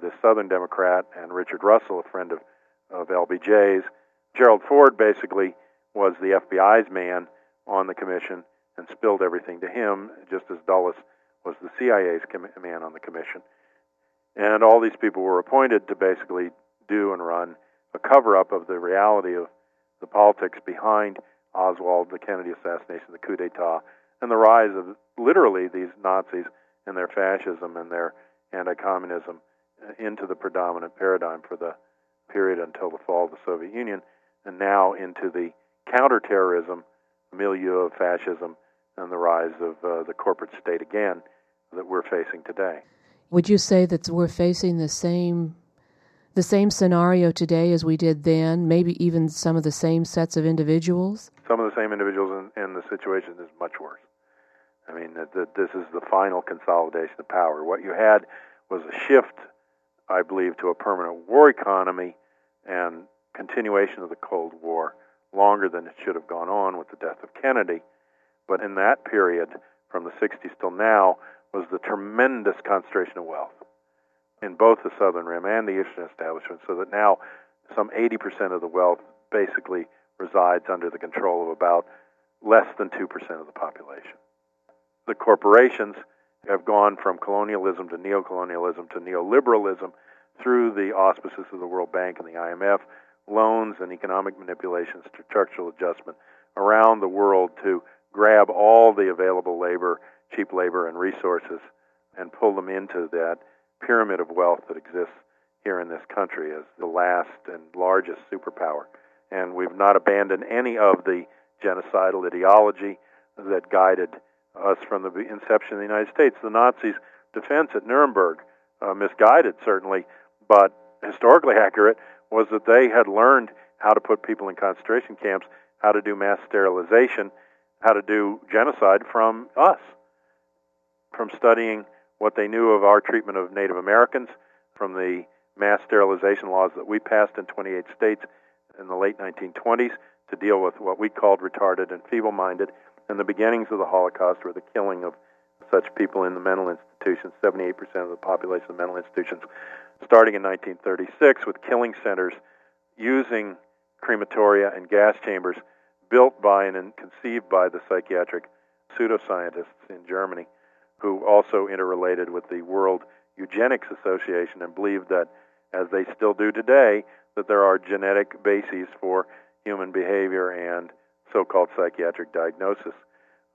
the Southern Democrat, and Richard Russell, a friend of, of LBJ's. Gerald Ford basically was the FBI's man on the commission and spilled everything to him, just as Dulles was the CIA's com- man on the commission. And all these people were appointed to basically do and run a cover up of the reality of the politics behind Oswald, the Kennedy assassination, the coup d'etat, and the rise of literally these Nazis and their fascism and their anti communism into the predominant paradigm for the period until the fall of the Soviet Union, and now into the counterterrorism milieu of fascism and the rise of uh, the corporate state again that we're facing today. Would you say that we're facing the same the same scenario today as we did then? Maybe even some of the same sets of individuals. Some of the same individuals, and, and the situation is much worse. I mean, that, that this is the final consolidation of power. What you had was a shift, I believe, to a permanent war economy and continuation of the Cold War longer than it should have gone on with the death of Kennedy. But in that period, from the 60s till now, was the tremendous concentration of wealth in both the Southern Rim and the Eastern establishment, so that now some 80% of the wealth basically resides under the control of about less than 2% of the population. The corporations have gone from colonialism to neocolonialism to neoliberalism through the auspices of the World Bank and the IMF, loans and economic manipulations, to structural adjustment around the world to grab all the available labor cheap labor and resources and pull them into that pyramid of wealth that exists here in this country as the last and largest superpower. And we've not abandoned any of the genocidal ideology that guided us from the inception of the United States. The Nazis' defense at Nuremberg, uh, misguided certainly, but historically accurate, was that they had learned how to put people in concentration camps, how to do mass sterilization, how to do genocide from us from studying what they knew of our treatment of Native Americans, from the mass sterilization laws that we passed in 28 states in the late 1920s to deal with what we called retarded and feeble minded, and the beginnings of the Holocaust were the killing of such people in the mental institutions, 78% of the population of mental institutions, starting in 1936 with killing centers using crematoria and gas chambers built by and conceived by the psychiatric pseudoscientists in Germany who also interrelated with the World Eugenics Association and believed that, as they still do today, that there are genetic bases for human behavior and so-called psychiatric diagnosis.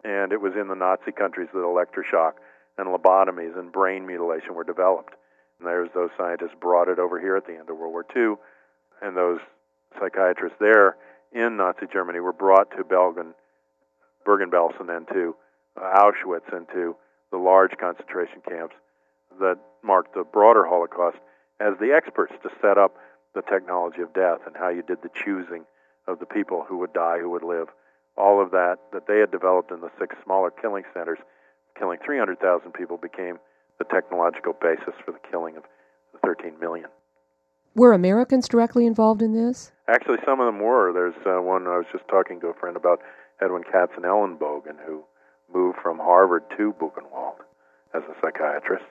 And it was in the Nazi countries that electroshock and lobotomies and brain mutilation were developed. And there's those scientists brought it over here at the end of World War II, and those psychiatrists there in Nazi Germany were brought to Belgian, Bergen-Belsen and to Auschwitz and to the large concentration camps that marked the broader Holocaust as the experts to set up the technology of death and how you did the choosing of the people who would die, who would live. All of that that they had developed in the six smaller killing centers, killing 300,000 people, became the technological basis for the killing of 13 million. Were Americans directly involved in this? Actually, some of them were. There's uh, one I was just talking to a friend about, Edwin Katzen-Ellenbogen, who moved from Harvard to Buchenwald as a psychiatrist.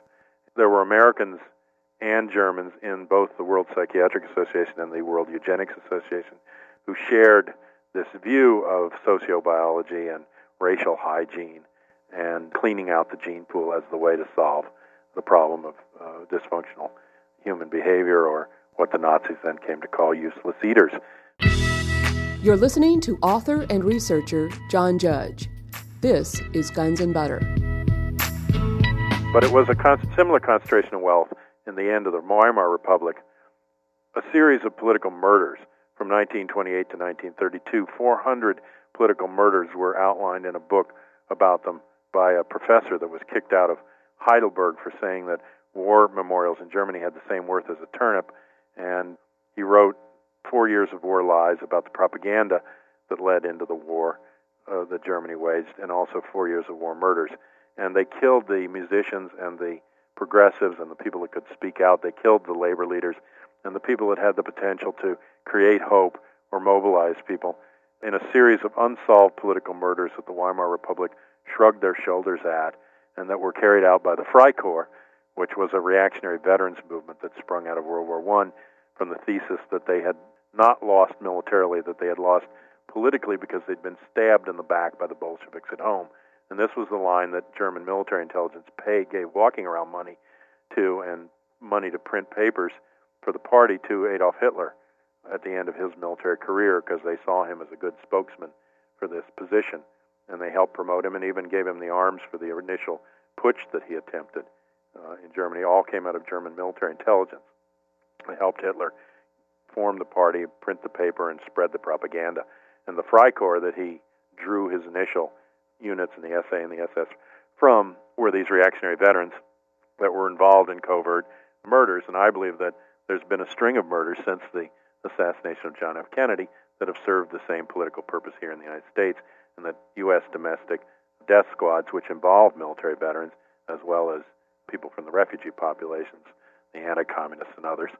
There were Americans and Germans in both the World Psychiatric Association and the World Eugenics Association who shared this view of sociobiology and racial hygiene and cleaning out the gene pool as the way to solve the problem of uh, dysfunctional human behavior or what the Nazis then came to call useless eaters. You're listening to author and researcher John Judge. This is Guns and Butter. But it was a con- similar concentration of wealth in the end of the Weimar Republic, a series of political murders from 1928 to 1932. 400 political murders were outlined in a book about them by a professor that was kicked out of Heidelberg for saying that war memorials in Germany had the same worth as a turnip. And he wrote Four Years of War Lies about the propaganda that led into the war uh, that Germany waged, and also Four Years of War Murders. And they killed the musicians and the progressives and the people that could speak out. They killed the labor leaders and the people that had the potential to create hope or mobilize people in a series of unsolved political murders that the Weimar Republic shrugged their shoulders at and that were carried out by the Freikorps, which was a reactionary veterans movement that sprung out of World War I from the thesis that they had not lost militarily, that they had lost politically because they'd been stabbed in the back by the Bolsheviks at home. And this was the line that German military intelligence pay gave walking around money to and money to print papers for the party to Adolf Hitler at the end of his military career because they saw him as a good spokesman for this position. And they helped promote him and even gave him the arms for the initial putsch that he attempted uh, in Germany. All came out of German military intelligence. They helped Hitler form the party, print the paper, and spread the propaganda. And the Freikorps that he drew his initial units in the SA and the SS from were these reactionary veterans that were involved in covert murders. And I believe that there's been a string of murders since the assassination of John F. Kennedy that have served the same political purpose here in the United States, and that U.S. domestic death squads, which involve military veterans as well as people from the refugee populations, the anti communists and others,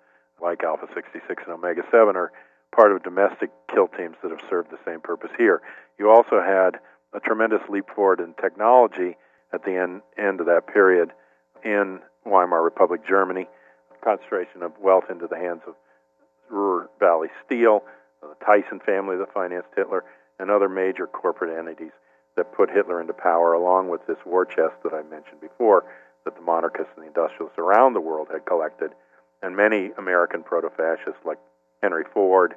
like Alpha 66 and Omega 7, are part of domestic kill teams that have served the same purpose here. You also had a tremendous leap forward in technology at the end, end of that period in Weimar Republic, Germany, concentration of wealth into the hands of Ruhr Valley Steel, the Thyssen family that financed Hitler, and other major corporate entities that put Hitler into power, along with this war chest that I mentioned before that the monarchists and the industrialists around the world had collected, and many American proto fascists like Henry Ford,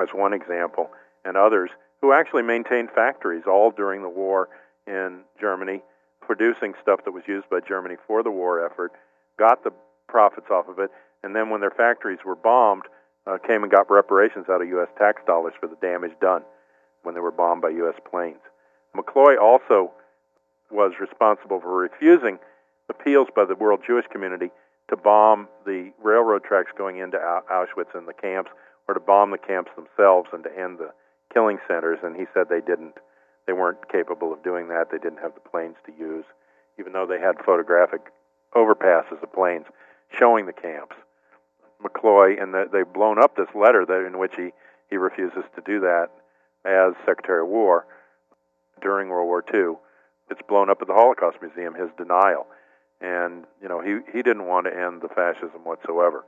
as one example, and others who actually maintained factories all during the war in Germany, producing stuff that was used by Germany for the war effort, got the profits off of it, and then when their factories were bombed, uh, came and got reparations out of U.S. tax dollars for the damage done when they were bombed by U.S. planes. McCloy also was responsible for refusing appeals by the world Jewish community to bomb the railroad tracks going into Auschwitz and the camps, or to bomb the camps themselves and to end the killing centers. And he said they didn't, they weren't capable of doing that. They didn't have the planes to use, even though they had photographic overpasses of planes showing the camps. McCloy, and the, they've blown up this letter that in which he, he refuses to do that as Secretary of War during World War II. It's blown up at the Holocaust Museum, his denial. And, you know, he, he didn't want to end the fascism whatsoever.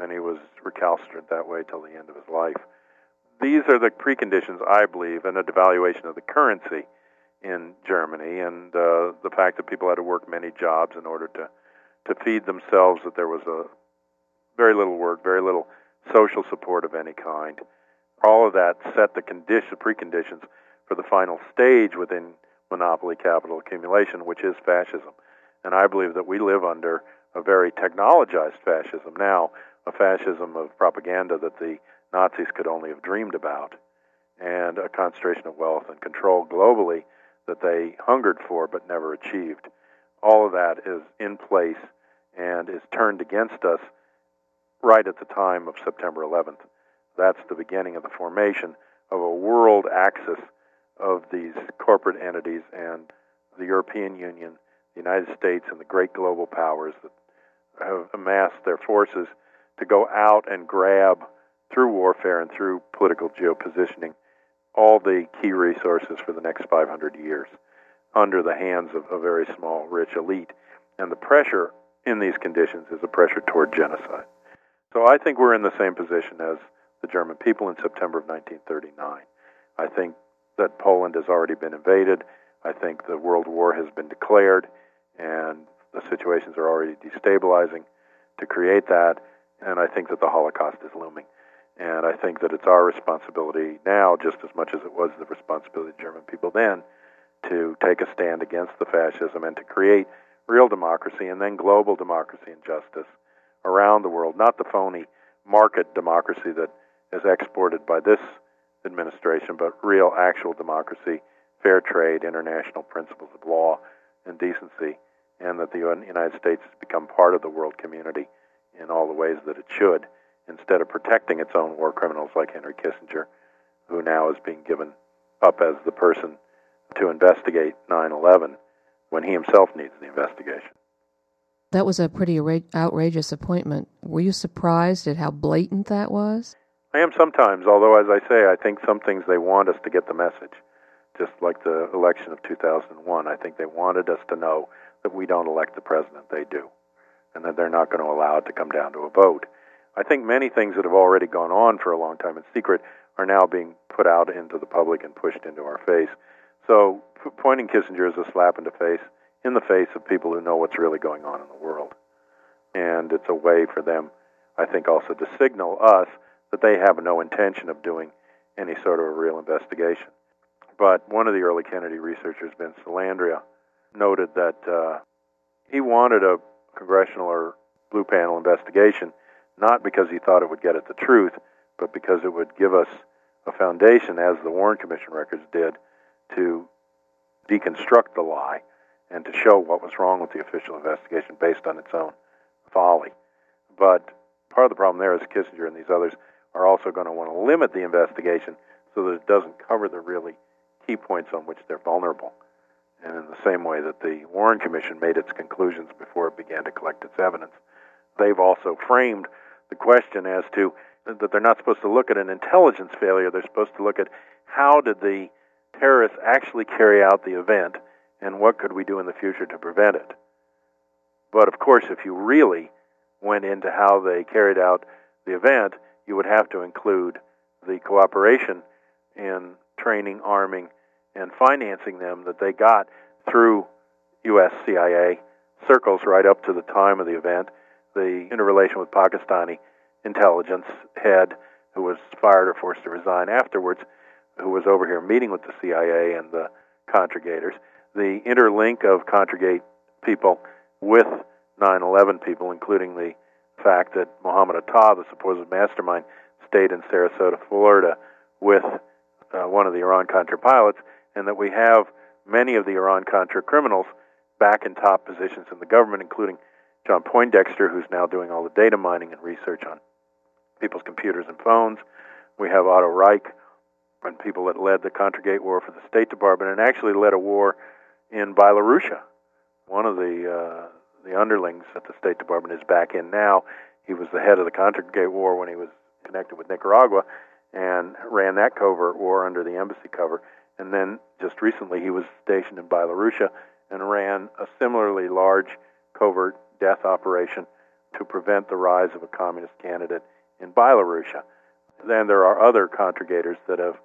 And he was recalcitrant that way till the end of his life. These are the preconditions, I believe, and a devaluation of the currency in Germany, and uh, the fact that people had to work many jobs in order to to feed themselves. That there was a very little work, very little social support of any kind. All of that set the condition, preconditions for the final stage within monopoly capital accumulation, which is fascism. And I believe that we live under a very technologized fascism now, a fascism of propaganda that the Nazis could only have dreamed about, and a concentration of wealth and control globally that they hungered for but never achieved. All of that is in place and is turned against us right at the time of September 11th. That's the beginning of the formation of a world axis of these corporate entities and the European Union, the United States, and the great global powers that have amassed their forces to go out and grab through warfare and through political geopositioning all the key resources for the next 500 years under the hands of a very small, rich elite. And the pressure in these conditions is a pressure toward genocide. So I think we're in the same position as the German people in September of 1939. I think that Poland has already been invaded. I think the World War has been declared, and the situations are already destabilizing to create that. And I think that the Holocaust is looming. And I think that it's our responsibility now, just as much as it was the responsibility of the German people then, to take a stand against the fascism and to create real democracy and then global democracy and justice around the world, not the phony market democracy that is exported by this administration, but real, actual democracy, fair trade, international principles of law and decency, and that the United States has become part of the world community in all the ways that it should, instead of protecting its own war criminals like Henry Kissinger, who now is being given up as the person to investigate 9 11 when he himself needs the investigation. That was a pretty outrageous appointment. Were you surprised at how blatant that was? I am sometimes, although, as I say, I think some things they want us to get the message. Just like the election of 2001, I think they wanted us to know that we don't elect the president, they do, and that they're not going to allow it to come down to a vote. I think many things that have already gone on for a long time in secret are now being put out into the public and pushed into our face. So, pointing Kissinger is a slap in the face, in the face of people who know what's really going on in the world, and it's a way for them, I think, also to signal us that they have no intention of doing any sort of a real investigation. But one of the early Kennedy researchers, Vince Salandria, noted that uh, he wanted a congressional or blue panel investigation not because he thought it would get at the truth, but because it would give us a foundation, as the Warren Commission records did, to deconstruct the lie and to show what was wrong with the official investigation based on its own folly. But part of the problem there is Kissinger and these others are also going to want to limit the investigation so that it doesn't cover the really key points on which they're vulnerable. And in the same way that the Warren Commission made its conclusions before it began to collect its evidence, they've also framed the question as to that they're not supposed to look at an intelligence failure. They're supposed to look at how did the terrorists actually carry out the event and what could we do in the future to prevent it. But of course, if you really went into how they carried out the event, you would have to include the cooperation in training, arming, and financing them that they got through U.S. CIA circles right up to the time of the event. The interrelation with Pakistani intelligence head, who was fired or forced to resign afterwards, who was over here meeting with the CIA and the Contragators. The interlink of Contragate people with 9 11 people, including the fact that Mohammed Atta, the supposed mastermind, stayed in Sarasota, Florida, with uh, one of the Iran Contra pilots, and that we have many of the Iran Contra criminals back in top positions in the government, including John Poindexter, who's now doing all the data mining and research on people's computers and phones. We have Otto Reich, and people that led the Contragate War for the State Department, and actually led a war in Belarusia. One of the uh, the underlings at the State Department is back in now. He was the head of the Contragate War when he was connected with Nicaragua and ran that covert war under the embassy cover. And then just recently he was stationed in Belarusia and ran a similarly large covert death operation to prevent the rise of a communist candidate in Belarusia. Then there are other contragators that have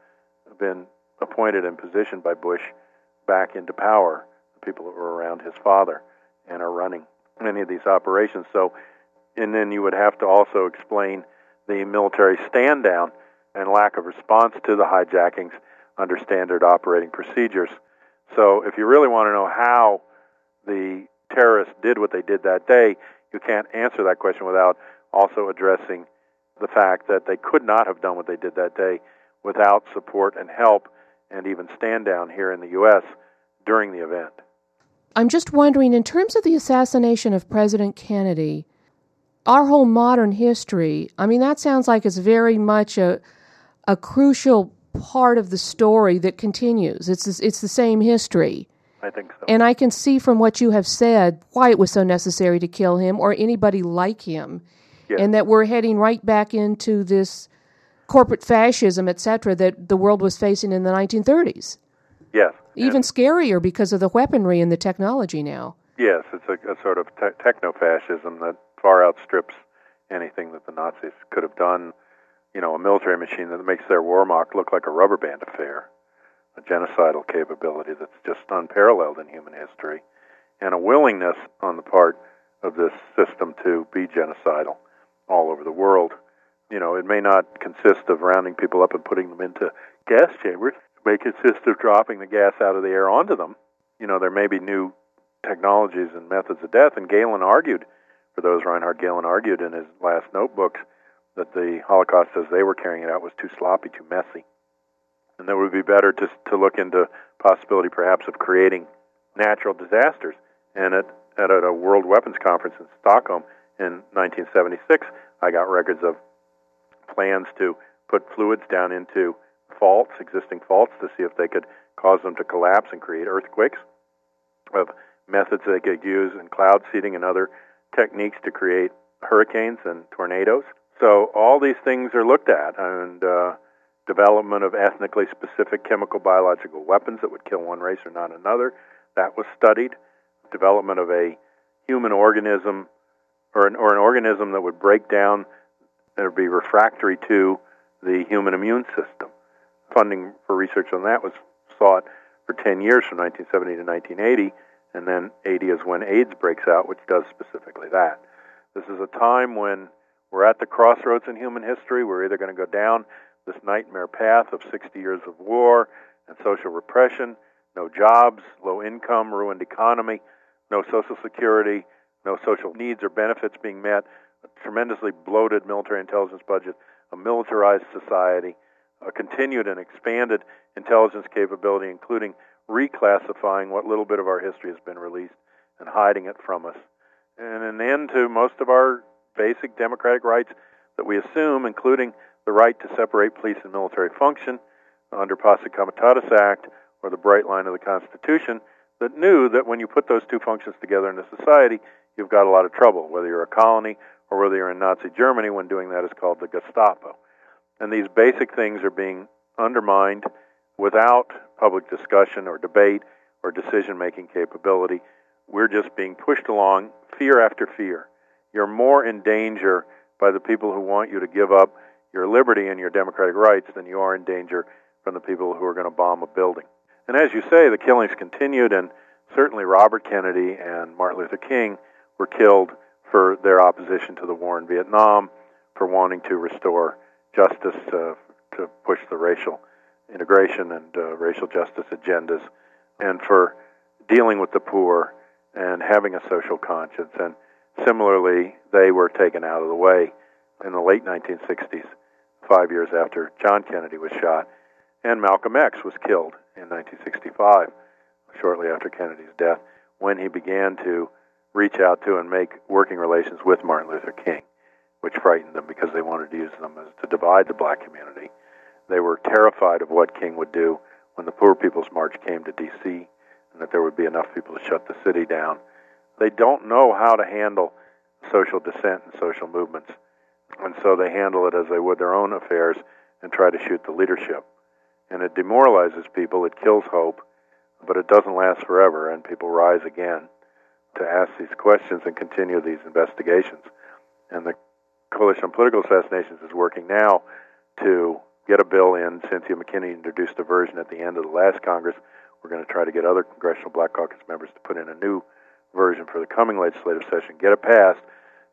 been appointed and positioned by Bush back into power, the people that were around his father and are running many of these operations. So, and then you would have to also explain the military stand down and lack of response to the hijackings under standard operating procedures. So, if you really want to know how the terrorists did what they did that day, you can't answer that question without also addressing the fact that they could not have done what they did that day without support and help and even stand down here in the U.S. during the event. I'm just wondering, in terms of the assassination of President Kennedy, our whole modern history, I mean, that sounds like it's very much a, a crucial part of the story that continues. It's, it's the same history. I think so. And I can see from what you have said why it was so necessary to kill him or anybody like him Yes. and that we're heading right back into this corporate fascism, et cetera, that the world was facing in the 1930s. Yes. Even And- scarier because of the weaponry and the technology now. yes, it's a, a sort of te- techno-fascism that far outstrips anything that the Nazis could have done. You know, a military machine that makes their Wehrmacht look like a rubber band affair, a genocidal capability that's just unparalleled in human history, and a willingness on the part of this system to be genocidal all over the world. You know, it may not consist of rounding people up and putting them into gas chambers. It may consist of dropping the gas out of the air onto them. You know, there may be new technologies and methods of death. And Gehlen argued, for those Reinhard Gehlen argued in his last notebooks, that the Holocaust as they were carrying it out was too sloppy, too messy. And that it would be better to, to look into possibility perhaps of creating natural disasters. And at, at a World Weapons Conference in Stockholm in 1976, I got records of plans to put fluids down into faults, existing faults, to see if they could cause them to collapse and create earthquakes, of methods they could use in cloud seeding and other techniques to create hurricanes and tornadoes. So all these things are looked at, and uh, development of ethnically specific chemical biological weapons that would kill one race or not another, that was studied. Development of a human organism or an, or an organism that would break down would be refractory to the human immune system. Funding for research on that was sought for 10 years from 1970 to 1980, and then 80 is when AIDS breaks out, which does specifically that. This is a time when we're at the crossroads in human history. We're either going to go down this nightmare path of 60 years of war and social repression, no jobs, low income, ruined economy, no social security, no social needs or benefits being met, a tremendously bloated military intelligence budget, a militarized society, a continued and expanded intelligence capability, including reclassifying what little bit of our history has been released and hiding it from us, and an end to most of our basic democratic rights that we assume, including the right to separate police and military function under Posse Comitatus Act or the bright line of the Constitution that knew that when you put those two functions together in a society, you've got a lot of trouble, whether you're a colony or whether you're in Nazi Germany when doing that is called the Gestapo. And these basic things are being undermined without public discussion or debate or decision making capability. We're just being pushed along fear after fear. You're more in danger by the people who want you to give up your liberty and your democratic rights than you are in danger from the people who are going to bomb a building. And as you say, the killings continued, and certainly Robert Kennedy and Martin Luther King were killed for their opposition to the war in Vietnam, for wanting to restore justice, uh, to push the racial integration and uh, racial justice agendas, and for dealing with the poor and having a social conscience. And similarly, they were taken out of the way in the late 1960s, five years after John Kennedy was shot, and Malcolm X was killed in 1965, shortly after Kennedy's death, when he began to reach out to and make working relations with Martin Luther King, which frightened them because they wanted to use them as to divide the black community. They were terrified of what King would do when the Poor People's March came to D.C. and that there would be enough people to shut the city down. They don't know how to handle social dissent and social movements, and so they handle it as they would their own affairs and try to shoot the leadership. And it demoralizes people, it kills hope, but it doesn't last forever, and people rise again to ask these questions and continue these investigations. And the Coalition on Political Assassinations is working now to get a bill in. Cynthia McKinney introduced a version at the end of the last Congress. We're going to try to get other Congressional Black Caucus members to put in a new version for the coming legislative session, get it passed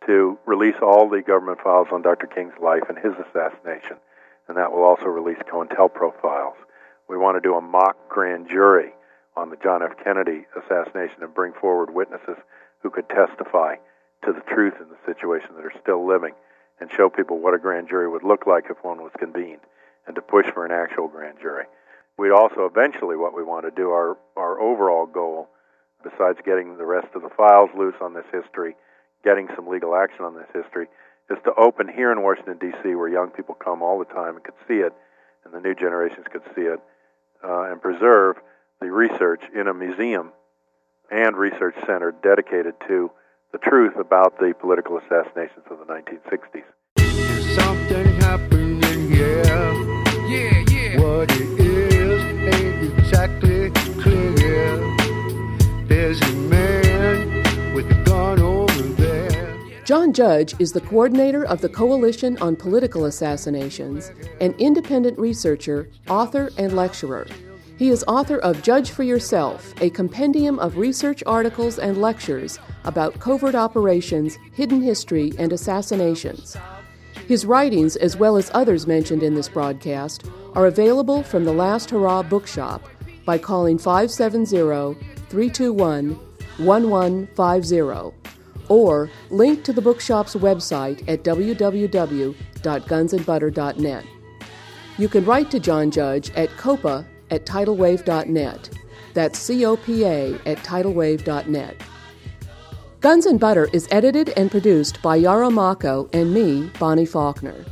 to release all the government files on Dr. King's life and his assassination. And that will also release COINTELPRO files. We want to do a mock grand jury on the John F. Kennedy assassination and bring forward witnesses who could testify to the truth in the situation that are still living and show people what a grand jury would look like if one was convened and to push for an actual grand jury. We'd also eventually, what we want to do, our, our overall goal, besides getting the rest of the files loose on this history, getting some legal action on this history, is to open here in Washington, D.C., where young people come all the time and could see it, and the new generations could see it, uh, and preserve the research in a museum and research center dedicated to the truth about the political assassinations of the 1960s. Something happening here. Yeah, yeah. What it is ain't exactly clear. There's a man with a gun over there. John Judge is the coordinator of the Coalition on Political Assassinations, an independent researcher, author, and lecturer. He is author of Judge for Yourself, a compendium of research articles and lectures about covert operations, hidden history, and assassinations. His writings, as well as others mentioned in this broadcast, are available from the Last Hurrah Bookshop by calling 570 321 1150 or link to the bookshop's website at www.gunsandbutter.net. You can write to John Judge at COPA at tidalwave.net. That's C O P A at tidalwave.net. Guns and Butter is edited and produced by Yarrow Mako and me, Bonnie Faulkner.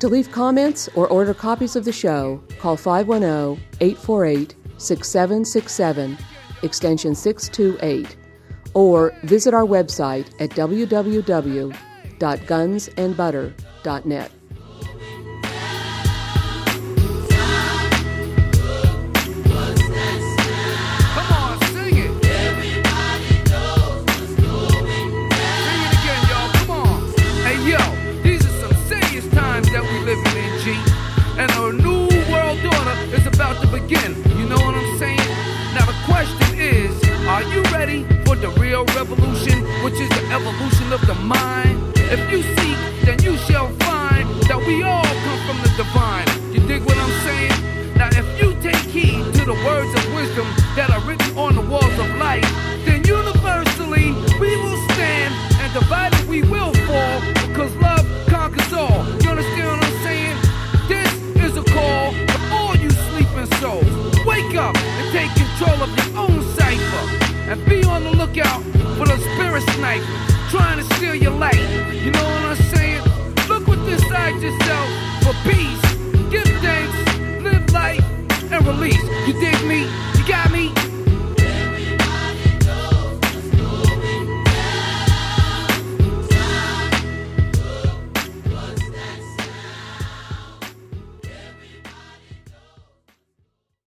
To leave comments or order copies of the show, call 510 848 6767, extension 628, or visit our website at www.gunsandbutter.net. mind? If you seek, then you shall find that we all come from the divine. You dig what I'm saying? Now if you take heed to the words of wisdom that are written on the walls of life, then universally we will stand and divided we will fall because love conquers all. You understand what I'm saying? This is a call to all you sleeping souls. Wake up and take control of your own cipher and be on the lookout for the spirit snipers trying to steal your light. You know what I'm saying? Look within yourself for peace. Give thanks, live life, and release. You dig me?